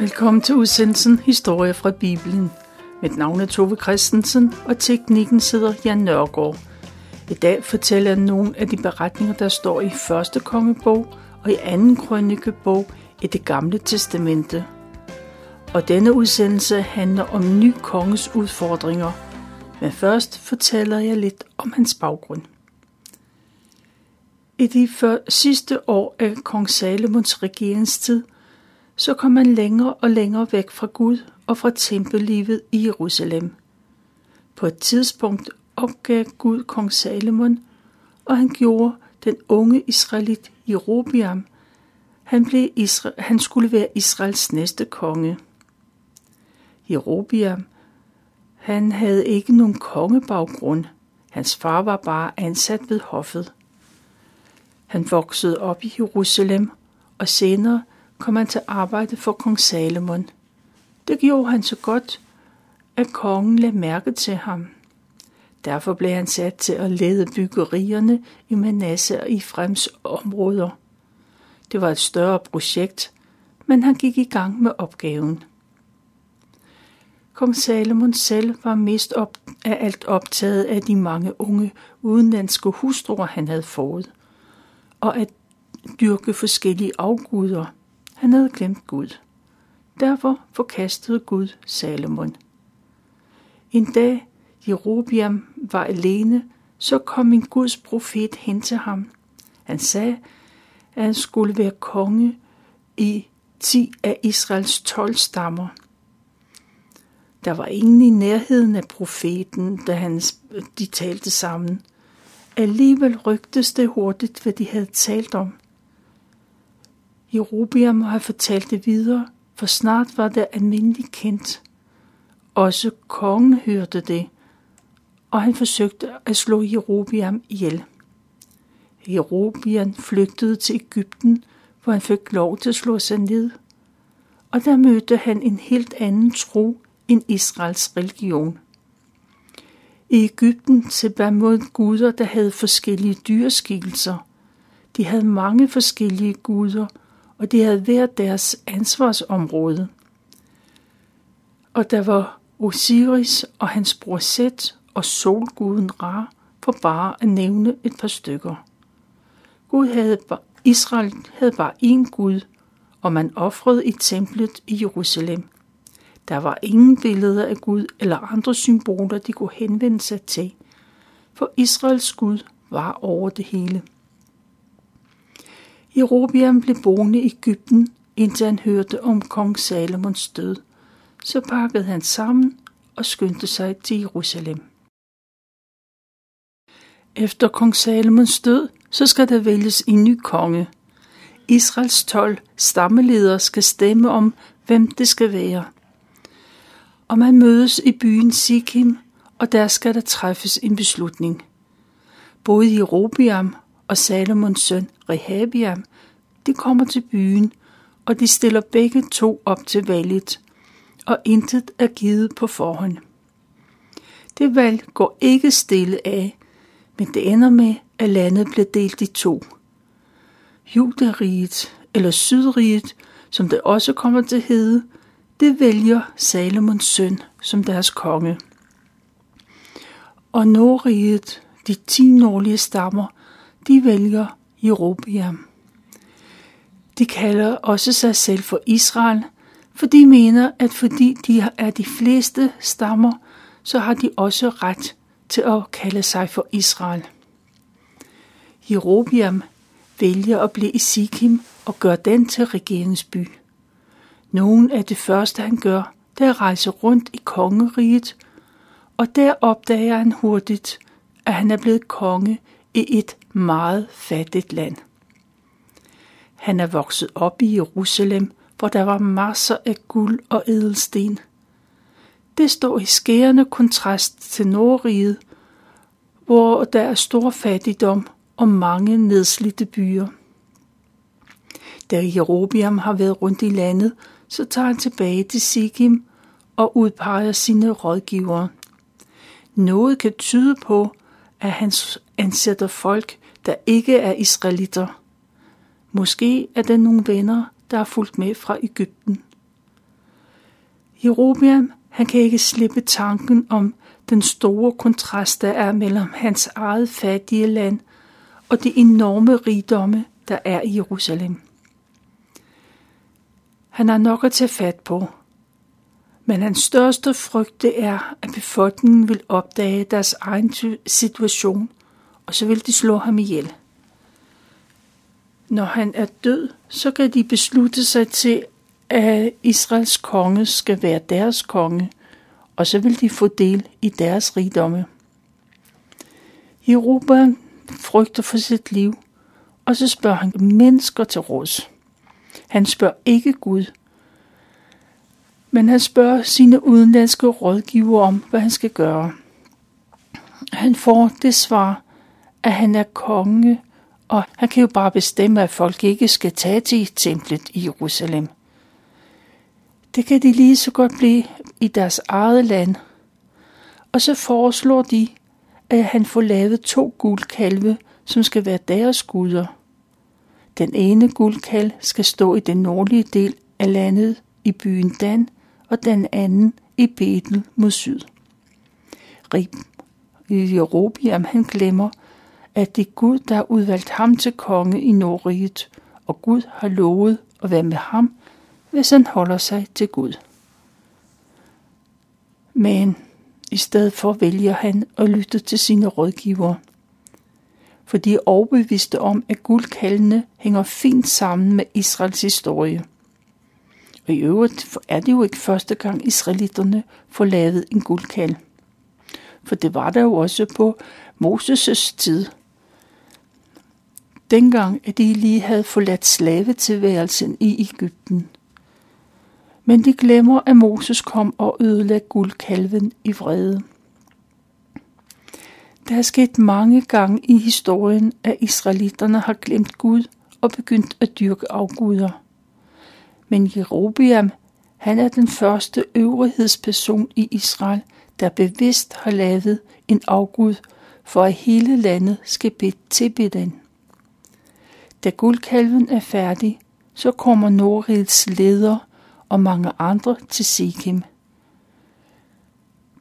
Velkommen til udsendelsen Historie fra Bibelen. Mit navn er Tove Christensen, og teknikken sidder Jan Nørgaard. I dag fortæller jeg nogle af de beretninger, der står i første kongebog og i anden krønikebog i det gamle testamente. Og denne udsendelse handler om ny konges udfordringer. Men først fortæller jeg lidt om hans baggrund. I de sidste år af kong Salomons regeringstid – så kom man længere og længere væk fra Gud og fra tempellivet i Jerusalem. På et tidspunkt opgav Gud kong Salomon, og han gjorde den unge israelit Jerobiam. Han, blev Israel, han skulle være Israels næste konge. Jerobiam, han havde ikke nogen kongebaggrund. Hans far var bare ansat ved hoffet. Han voksede op i Jerusalem, og senere kom han til arbejde for kong Salomon. Det gjorde han så godt, at kongen lagde mærke til ham. Derfor blev han sat til at lede byggerierne i Manasse og Ifrems områder. Det var et større projekt, men han gik i gang med opgaven. Kong Salomon selv var mest op, af alt optaget af de mange unge udenlandske hustruer, han havde fået, og at dyrke forskellige afguder – han havde glemt Gud. Derfor forkastede Gud Salomon. En dag, Jerobiam var alene, så kom en Guds profet hen til ham. Han sagde, at han skulle være konge i ti af Israels tolv stammer. Der var ingen i nærheden af profeten, da han, de talte sammen. Alligevel rygtes det hurtigt, hvad de havde talt om. Jerobiam må have fortalt det videre, for snart var det almindeligt kendt. Også kongen hørte det, og han forsøgte at slå Jerobiam ihjel. Jerobiam flygtede til Ægypten, hvor han fik lov til at slå sig ned. Og der mødte han en helt anden tro end Israels religion. I Ægypten tilbad mod guder, der havde forskellige dyreskikkelser. De havde mange forskellige guder – og de havde været deres ansvarsområde. Og der var Osiris og hans bror Set og solguden Ra, for bare at nævne et par stykker. Gud havde, Israel havde bare én Gud, og man offrede i templet i Jerusalem. Der var ingen billeder af Gud eller andre symboler, de kunne henvende sig til, for Israels Gud var over det hele. Jerobiam blev boende i Ægypten, indtil han hørte om kong Salomons død. Så pakkede han sammen og skyndte sig til Jerusalem. Efter kong Salomons død, så skal der vælges en ny konge. Israels 12 stammeledere skal stemme om, hvem det skal være. Og man mødes i byen Sikkim, og der skal der træffes en beslutning. Både Jerobiam og Salomons søn Rehabiam, de kommer til byen, og de stiller begge to op til valget, og intet er givet på forhånd. Det valg går ikke stille af, men det ender med, at landet bliver delt i to. Juderiget, eller Sydriget, som det også kommer til hede, det vælger Salomons søn som deres konge. Og Nordriget, de ti nordlige stammer, de vælger Jerobiam. De kalder også sig selv for Israel, for de mener, at fordi de er de fleste stammer, så har de også ret til at kalde sig for Israel. Jerobiam vælger at blive i Sikkim og gør den til regeringsby. Nogen af det første, han gør, det er at rejse rundt i kongeriget, og der opdager han hurtigt, at han er blevet konge i et meget fattigt land. Han er vokset op i Jerusalem, hvor der var masser af guld og edelsten. Det står i skærende kontrast til Nordriget, hvor der er stor fattigdom og mange nedslidte byer. Da Jerobiam har været rundt i landet, så tager han tilbage til Sikkim og udpeger sine rådgivere. Noget kan tyde på, at han ansætter folk, der ikke er israelitter. Måske er der nogle venner, der er fulgt med fra Ægypten. Jerobiam, han kan ikke slippe tanken om den store kontrast, der er mellem hans eget fattige land og de enorme rigdomme, der er i Jerusalem. Han har nok at tage fat på, men hans største frygt er, at befolkningen vil opdage deres egen situation, og så vil de slå ham ihjel. Når han er død, så kan de beslutte sig til, at Israels konge skal være deres konge, og så vil de få del i deres rigdomme. Jeroboam frygter for sit liv, og så spørger han mennesker til råds. Han spørger ikke Gud, men han spørger sine udenlandske rådgiver om, hvad han skal gøre. Han får det svar, at han er konge, og han kan jo bare bestemme, at folk ikke skal tage til templet i Jerusalem. Det kan de lige så godt blive i deres eget land. Og så foreslår de, at han får lavet to guldkalve, som skal være deres guder. Den ene guldkalv skal stå i den nordlige del af landet i byen Dan, og den anden i Betel mod syd. Rib i Jerobiam han glemmer, at det er Gud, der har udvalgt ham til konge i Nordriget, og Gud har lovet at være med ham, hvis han holder sig til Gud. Men i stedet for vælger han at lytte til sine rådgivere. For de er overbeviste om, at guldkaldene hænger fint sammen med Israels historie. Og i øvrigt er det jo ikke første gang israelitterne får lavet en guldkald. For det var der jo også på Moses' tid. Dengang, at de lige havde forladt slavetilværelsen i Ægypten. Men de glemmer, at Moses kom og ødelagde guldkalven i vrede. Der er sket mange gange i historien, at israelitterne har glemt Gud og begyndt at dyrke afguder. Men Jerobiam, han er den første øvrighedsperson i Israel, der bevidst har lavet en afgud, for at hele landet skal tilbe den. Da guldkalven er færdig, så kommer Nordrigets leder og mange andre til Sikkim.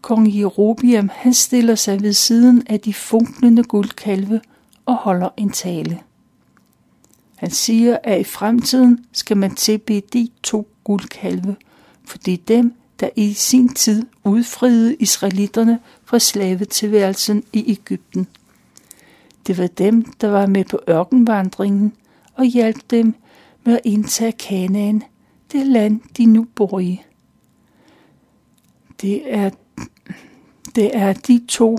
Kong Jerobiam han stiller sig ved siden af de funklende guldkalve og holder en tale. Han siger, at i fremtiden skal man tilbe de to guldkalve, for det er dem, der i sin tid udfriede israelitterne fra slavetilværelsen i Ægypten. Det var dem, der var med på ørkenvandringen og hjalp dem med at indtage Kanaan, det land, de nu bor i. Det er, det er de to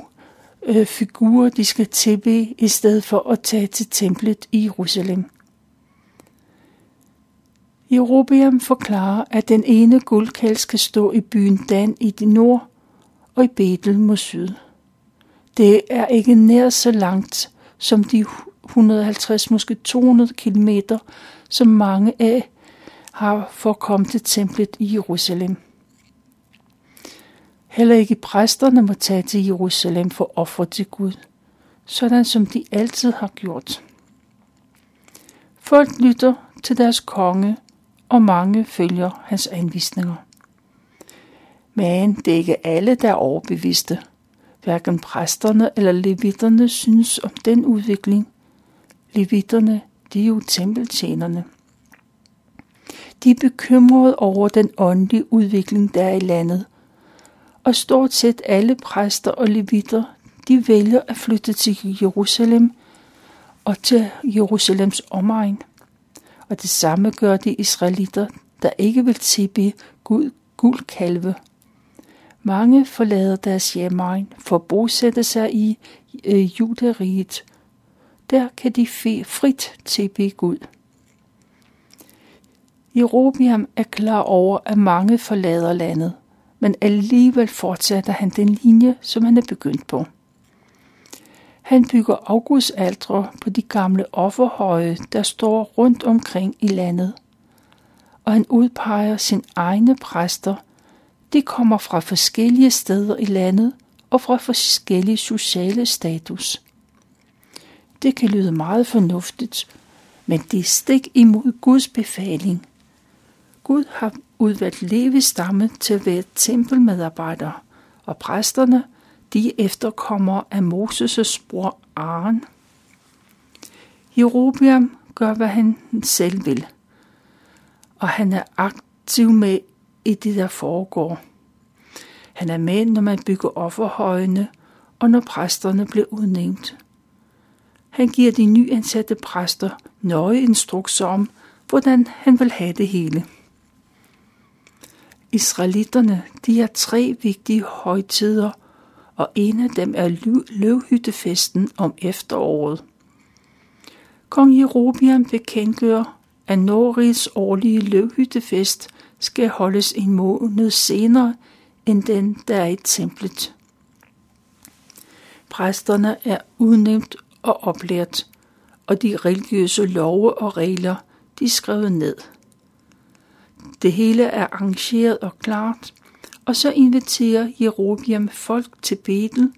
øh, figurer, de skal tilbe i stedet for at tage til templet i Jerusalem. Jerobeam forklarer, at den ene guldkalv skal stå i byen Dan i det nord og i Betel mod syd. Det er ikke nær så langt som de 150, måske 200 kilometer, som mange af har for at komme til templet i Jerusalem. Heller ikke præsterne må tage til Jerusalem for offer til Gud, sådan som de altid har gjort. Folk lytter til deres konge og mange følger hans anvisninger. Men det er ikke alle, der er overbeviste. Hverken præsterne eller levitterne synes om den udvikling. Levitterne, de er jo tempeltjenerne. De er bekymrede over den åndelige udvikling, der er i landet. Og stort set alle præster og levitter, de vælger at flytte til Jerusalem og til Jerusalems omegn og det samme gør de israelitter, der ikke vil tilbe Gud guldkalve. kalve. Mange forlader deres hjemmeegn for at bosætte sig i øh, juderiet. Der kan de frit tilbe Gud. Jerobiam er klar over, at mange forlader landet, men alligevel fortsætter han den linje, som han er begyndt på. Han bygger afgudsaltre på de gamle offerhøje, der står rundt omkring i landet. Og han udpeger sin egne præster. De kommer fra forskellige steder i landet og fra forskellige sociale status. Det kan lyde meget fornuftigt, men det er stik imod Guds befaling. Gud har udvalgt Levi stamme til at være tempelmedarbejdere, og præsterne, de efterkommer af Moses' bror Aaron. Jerobiam gør, hvad han selv vil, og han er aktiv med i det, der foregår. Han er med, når man bygger offerhøjene, og når præsterne bliver udnævnt. Han giver de nyansatte præster nøje instrukser om, hvordan han vil have det hele. Israelitterne, de har tre vigtige højtider, og en af dem er løvhyttefesten om efteråret. Kong Jerobiam bekendtgør, at Norrigs årlige løvhyttefest skal holdes en måned senere end den, der er i templet. Præsterne er udnævnt og oplært, og de religiøse love og regler, de er skrevet ned. Det hele er arrangeret og klart, og så inviterer Jerobiam folk til Betel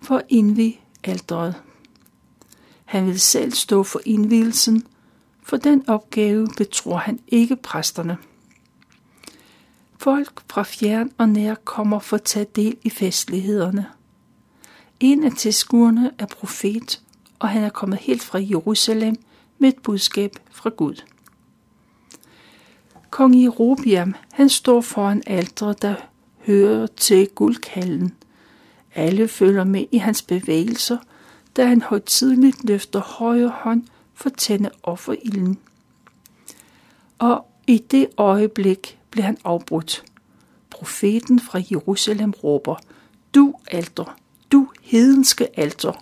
for at indvige alderet. Han vil selv stå for indvielsen, for den opgave betror han ikke præsterne. Folk fra fjern og nær kommer for at tage del i festlighederne. En af tilskuerne er profet, og han er kommet helt fra Jerusalem med et budskab fra Gud. Kong Jerobiam, han står foran alteret, der hører til guldkalden. Alle følger med i hans bevægelser, da han højtidligt løfter højre hånd for at tænde offerilden. Og i det øjeblik blev han afbrudt. Profeten fra Jerusalem råber, Du alter, du hedenske alter,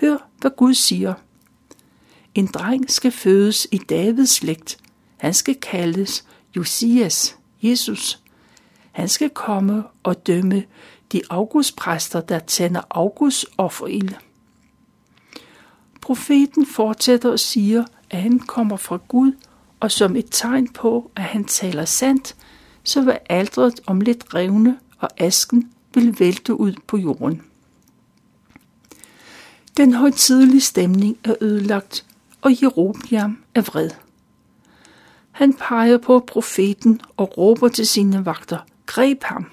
hør hvad Gud siger. En dreng skal fødes i Davids slægt. Han skal kaldes Josias, Jesus. Han skal komme og dømme de augustpræster, der tænder august offerild. Profeten fortsætter og siger, at han kommer fra Gud, og som et tegn på, at han taler sandt, så vil aldret om lidt revne, og asken vil vælte ud på jorden. Den højtidelige stemning er ødelagt, og Jerobiam er vred. Han peger på profeten og råber til sine vagter, greb ham.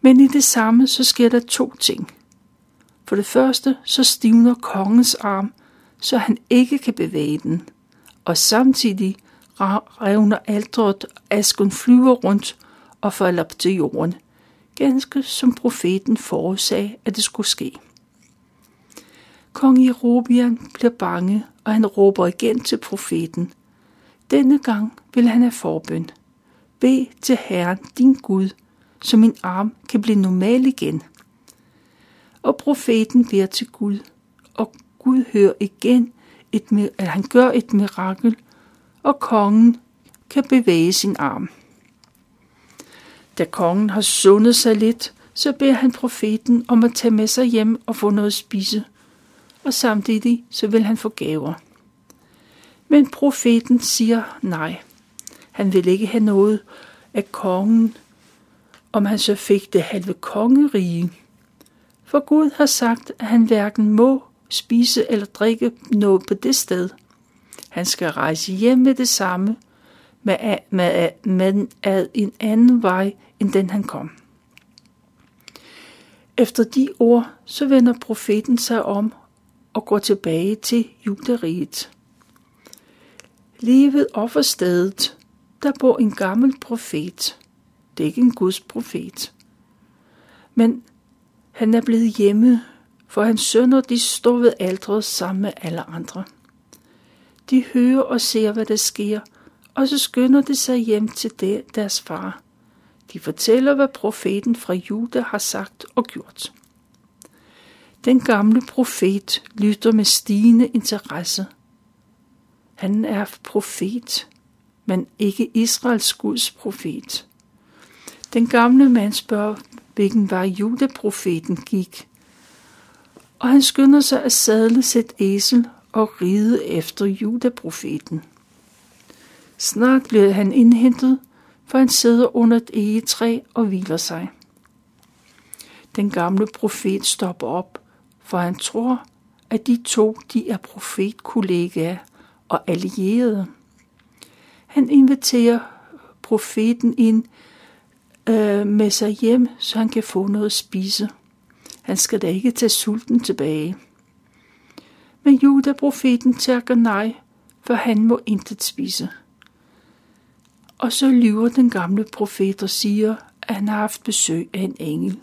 Men i det samme så sker der to ting. For det første så stivner kongens arm, så han ikke kan bevæge den, og samtidig revner aldret, asken flyver rundt og falder til jorden, ganske som profeten forudsagde, at det skulle ske. Kong Jerobian bliver bange, og han råber igen til profeten. Denne gang vil han have forbøn. Bed til Herren, din Gud, så min arm kan blive normal igen. Og profeten beder til Gud, og Gud hører igen, et, at han gør et mirakel, og kongen kan bevæge sin arm. Da kongen har sundet sig lidt, så beder han profeten om at tage med sig hjem og få noget at spise – og samtidig så vil han få gaver. Men profeten siger nej. Han vil ikke have noget af kongen, om han så fik det halve kongerige. For Gud har sagt, at han hverken må spise eller drikke noget på det sted. Han skal rejse hjem med det samme, med, med, med ad en anden vej, end den han kom. Efter de ord, så vender profeten sig om og går tilbage til juderiet. Lige ved offerstedet, der bor en gammel profet. Det er ikke en Guds profet. Men han er blevet hjemme, for hans sønner de står ved aldret sammen med alle andre. De hører og ser, hvad der sker, og så skynder de sig hjem til deres far. De fortæller, hvad profeten fra Juda har sagt og gjort. Den gamle profet lytter med stigende interesse. Han er profet, men ikke Israels Guds profet. Den gamle mand spørger, hvilken vej judeprofeten gik, og han skynder sig at sadle sit æsel og ride efter judaprofeten. Snart bliver han indhentet, for han sidder under et egetræ og hviler sig. Den gamle profet stopper op for han tror, at de to de er profetkollegaer og allierede. Han inviterer profeten ind øh, med sig hjem, så han kan få noget at spise. Han skal da ikke tage sulten tilbage. Men Juda profeten takker nej, for han må intet spise. Og så lyver den gamle profet og siger, at han har haft besøg af en engel,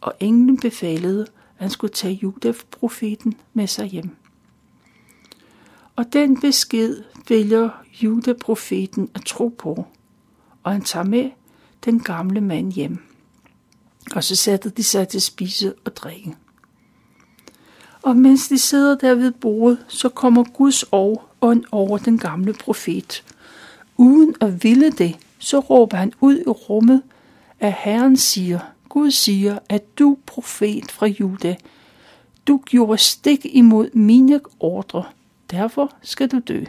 og englen befalede, at han skulle tage Juda profeten med sig hjem. Og den besked vælger Juda profeten at tro på, og han tager med den gamle mand hjem. Og så satte de sig til at spise og drikke. Og mens de sidder der ved bordet, så kommer Guds ånd over den gamle profet. Uden at ville det, så råber han ud i rummet, at Herren siger, Gud siger, at du, profet fra Juda, du gjorde stik imod mine ordre, derfor skal du dø.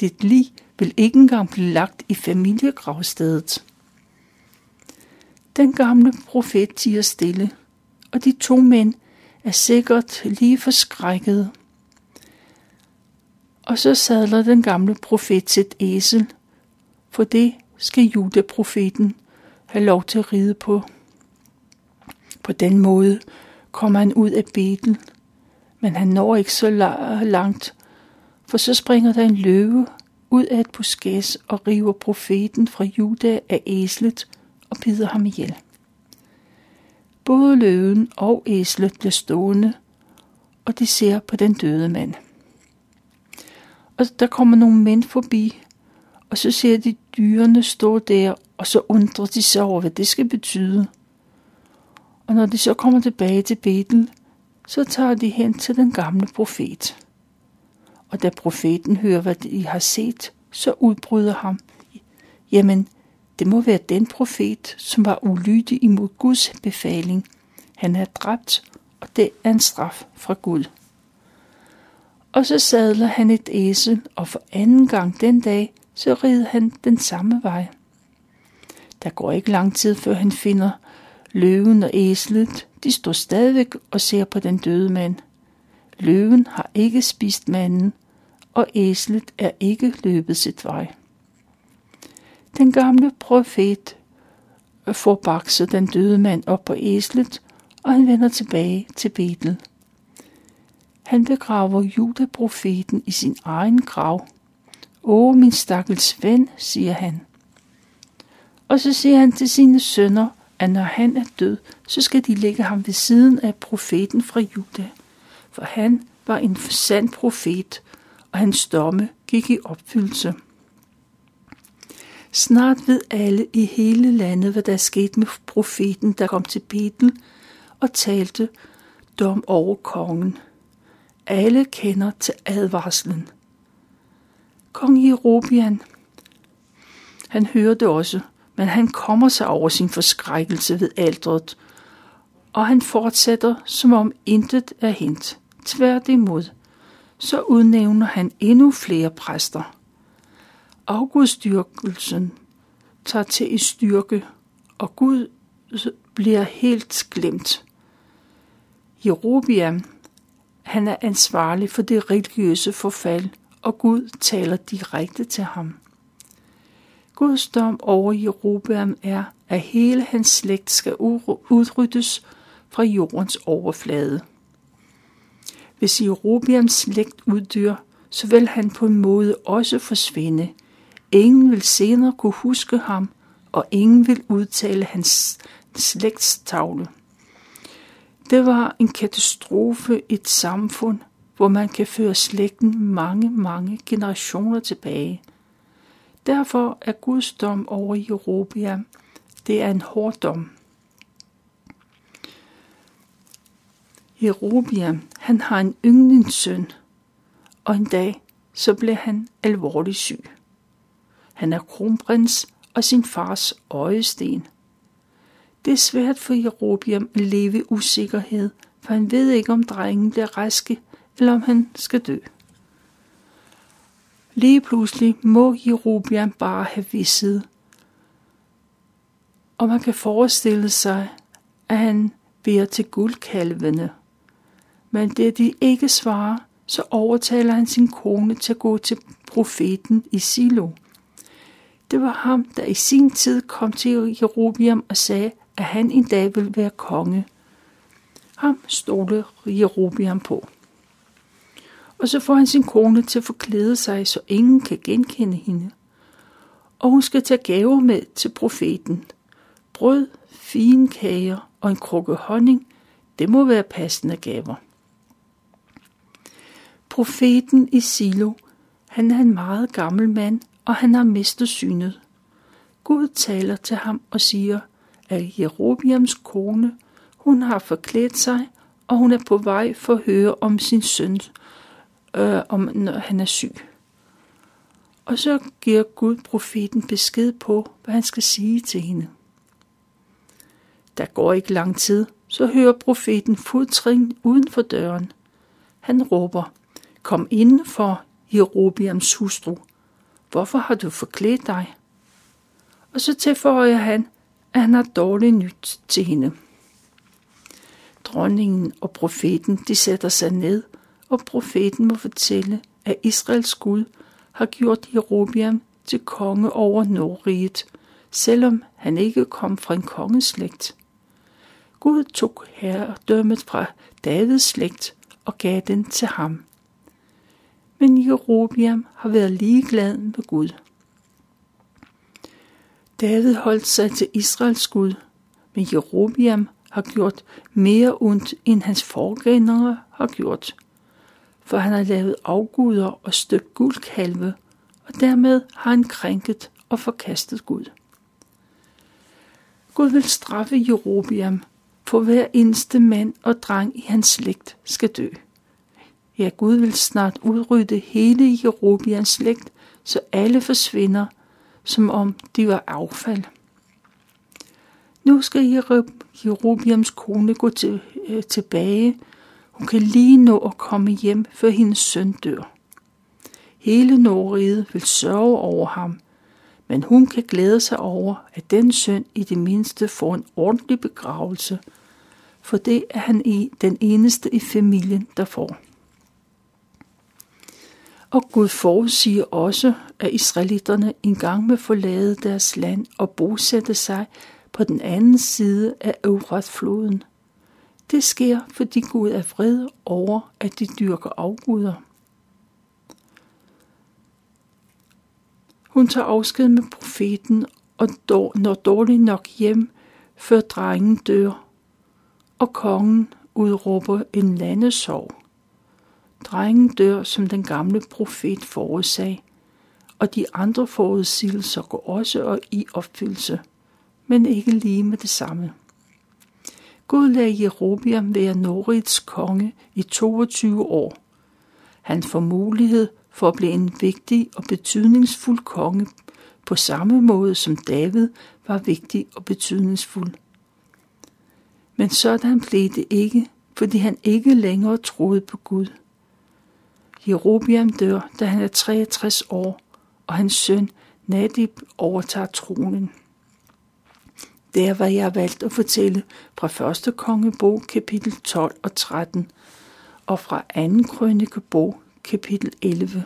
Dit lig vil ikke engang blive lagt i familiegravstedet. Den gamle profet tiger stille, og de to mænd er sikkert lige forskrækket. Og så sadler den gamle profet sit æsel, for det skal judeprofeten have lov til at ride på. På den måde kommer han ud af Betel, men han når ikke så langt, for så springer der en løve ud af et buskæs og river profeten fra Juda af æslet og bider ham ihjel. Både løven og æslet bliver stående, og de ser på den døde mand. Og der kommer nogle mænd forbi, og så ser de dyrene stå der, og så undrer de sig over, hvad det skal betyde. Og når de så kommer tilbage til Betel, så tager de hen til den gamle profet. Og da profeten hører, hvad de har set, så udbryder ham. Jamen, det må være den profet, som var ulydig imod Guds befaling. Han er dræbt, og det er en straf fra Gud. Og så sadler han et æsel, og for anden gang den dag, så rider han den samme vej. Der går ikke lang tid, før han finder løven og æslet. De står stadigvæk og ser på den døde mand. Løven har ikke spist manden, og æslet er ikke løbet sit vej. Den gamle profet får bakset den døde mand op på æslet, og han vender tilbage til Betel. Han begraver judeprofeten i sin egen grav. Åh, min stakkels ven, siger han. Og så siger han til sine sønner, at når han er død, så skal de lægge ham ved siden af profeten fra Juda. For han var en sand profet, og hans domme gik i opfyldelse. Snart ved alle i hele landet, hvad der skete med profeten, der kom til Betel og talte dom over kongen. Alle kender til advarslen. Kong Jerobian, han hører det også, men han kommer sig over sin forskrækkelse ved aldret, og han fortsætter, som om intet er hent. Tværtimod, så udnævner han endnu flere præster. Afgudstyrkelsen tager til i styrke, og Gud bliver helt glemt. Jerobiam, han er ansvarlig for det religiøse forfald, og Gud taler direkte til ham. Guds dom over Jerobeam er, at hele hans slægt skal udryddes fra jordens overflade. Hvis Jerobeams slægt uddyr, så vil han på en måde også forsvinde. Ingen vil senere kunne huske ham, og ingen vil udtale hans slægtstavle. Det var en katastrofe i et samfund, hvor man kan føre slægten mange, mange generationer tilbage. Derfor er Guds dom over Europa, det er en hård dom. Jerobia, han har en yndlingssøn, og en dag så blev han alvorligt syg. Han er kronprins og sin fars øjesten. Det er svært for Jerobiam at leve i usikkerhed, for han ved ikke, om drengen bliver raske, eller om han skal dø. Lige pludselig må Jerobiam bare have vidset. Og man kan forestille sig, at han beder til guldkalvene. Men det de ikke svarer, så overtaler han sin kone til at gå til profeten i Silo. Det var ham, der i sin tid kom til Jerobiam og sagde, at han en dag ville være konge. Ham stole Jerobiam på. Og så får han sin kone til at forklæde sig, så ingen kan genkende hende. Og hun skal tage gaver med til profeten. Brød, fine kager og en krukke honning, det må være passende gaver. Profeten i Silo, han er en meget gammel mand, og han har mistet synet. Gud taler til ham og siger, at Jerobiams kone, hun har forklædt sig, og hun er på vej for at høre om sin søn, øh, om når han er syg. Og så giver Gud profeten besked på, hvad han skal sige til hende. Der går ikke lang tid, så hører profeten fodtrin uden for døren. Han råber, kom indenfor, Jerobiams hustru. Hvorfor har du forklædt dig? Og så tilføjer han, at han har dårligt nyt til hende. Dronningen og profeten, de sætter sig ned, og profeten må fortælle, at Israels Gud har gjort Jerobiam til konge over Nordriget, selvom han ikke kom fra en kongeslægt. Gud tog herredømmet fra Davids slægt og gav den til ham. Men Jerobiam har været ligeglad med Gud. David holdt sig til Israels Gud, men Jerobiam har gjort mere ondt, end hans forgængere har gjort. For han har lavet afguder og støbt guldkalve, og dermed har han krænket og forkastet Gud. Gud vil straffe Jerobiam, for hver eneste mand og dreng i hans slægt skal dø. Ja, Gud vil snart udrydde hele Jerobians slægt, så alle forsvinder, som om de var affald. Nu skal Jerobiams kone gå til, øh, tilbage. Hun kan lige nå at komme hjem, før hendes søn dør. Hele Norriget vil sørge over ham, men hun kan glæde sig over, at den søn i det mindste får en ordentlig begravelse, for det er han i den eneste i familien, der får. Og Gud forudsiger også, at israelitterne engang vil forlade deres land og bosætte sig på den anden side af Euratfloden. Det sker, fordi Gud er vred over, at de dyrker afguder. Hun tager afsked med profeten og når dårligt nok hjem, før drengen dør, og kongen udråber en landesorg. Drengen dør, som den gamle profet forudsag, og de andre forudsigelser går også i opfyldelse, men ikke lige med det samme. Gud lader Jerobiam være Norits konge i 22 år. Han får mulighed for at blive en vigtig og betydningsfuld konge på samme måde som David var vigtig og betydningsfuld. Men sådan blev det ikke, fordi han ikke længere troede på Gud. Jerobiam dør, da han er 63 år, og hans søn Nadib overtager tronen. Der var jeg valgt at fortælle fra 1. kongebog, kapitel 12 og 13, og fra 2. krønikebog, kapitel 11.